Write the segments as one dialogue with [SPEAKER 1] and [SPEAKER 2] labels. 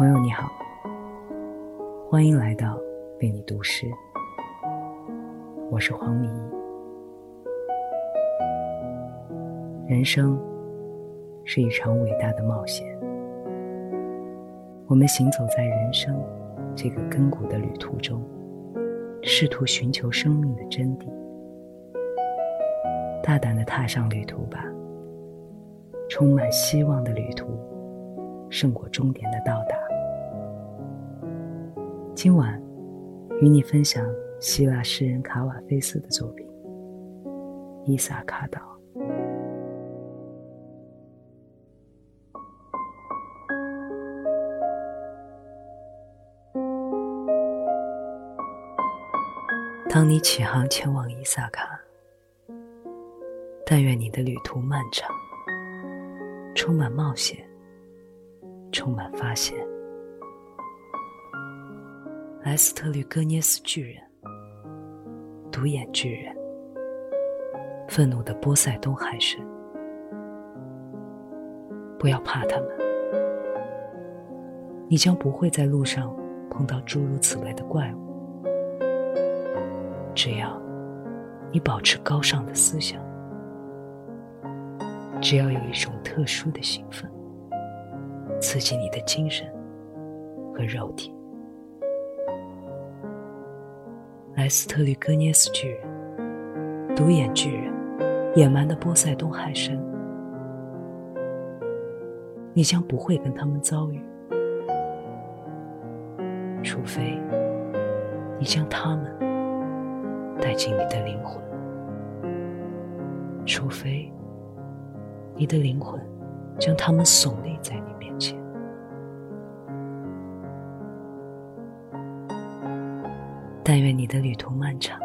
[SPEAKER 1] 朋友你好，欢迎来到为你读诗，我是黄米。人生是一场伟大的冒险，我们行走在人生这个亘古的旅途中，试图寻求生命的真谛。大胆的踏上旅途吧，充满希望的旅途，胜过终点的到达。今晚，与你分享希腊诗人卡瓦菲斯的作品《伊萨卡岛》。当你起航前往伊萨卡，但愿你的旅途漫长，充满冒险，充满发现。莱斯特吕戈涅斯巨人，独眼巨人，愤怒的波塞冬海神，不要怕他们，你将不会在路上碰到诸如此类的怪物。只要你保持高尚的思想，只要有一种特殊的兴奋，刺激你的精神和肉体。莱斯特里戈涅斯巨人，独眼巨人，野蛮的波塞冬海神，你将不会跟他们遭遇，除非你将他们带进你的灵魂，除非你的灵魂将他们耸立在你面前。但愿你的旅途漫长，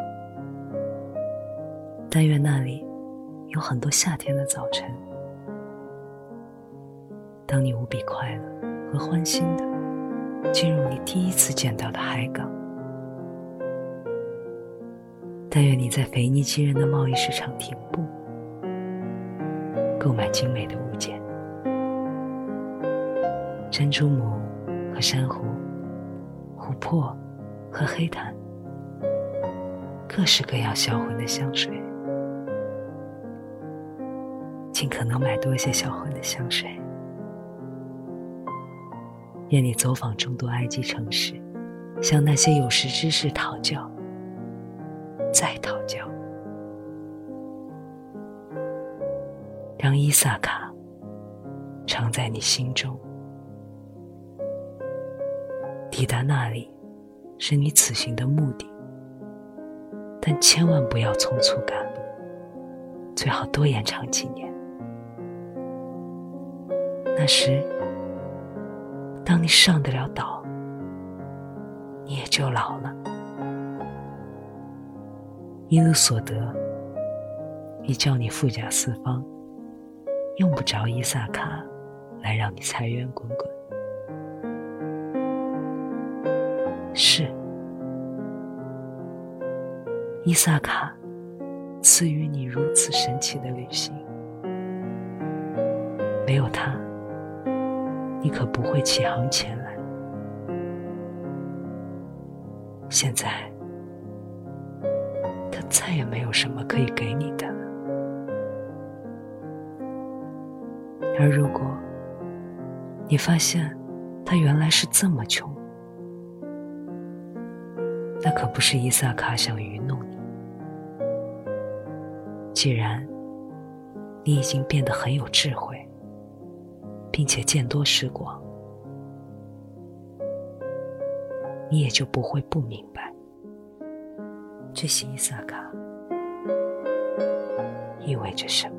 [SPEAKER 1] 但愿那里有很多夏天的早晨，当你无比快乐和欢欣的进入你第一次见到的海港。但愿你在腓尼基人的贸易市场停步，购买精美的物件，珍珠母和珊瑚，琥珀和黑檀。各式各样销魂的香水，尽可能买多一些销魂的香水。愿你走访众多埃及城市，向那些有识之士讨教，再讨教，让伊萨卡常在你心中。抵达那里，是你此行的目的。但千万不要匆促赶路，最好多延长几年。那时，当你上得了岛，你也就老了。一路所得，已叫你富甲四方，用不着伊萨卡来让你财源滚滚。是。伊萨卡赐予你如此神奇的旅行，没有他，你可不会起航前来。现在，他再也没有什么可以给你的了。而如果你发现他原来是这么穷，那可不是伊萨卡想愚弄你。既然你已经变得很有智慧，并且见多识广，你也就不会不明白这些伊萨卡意味着什么。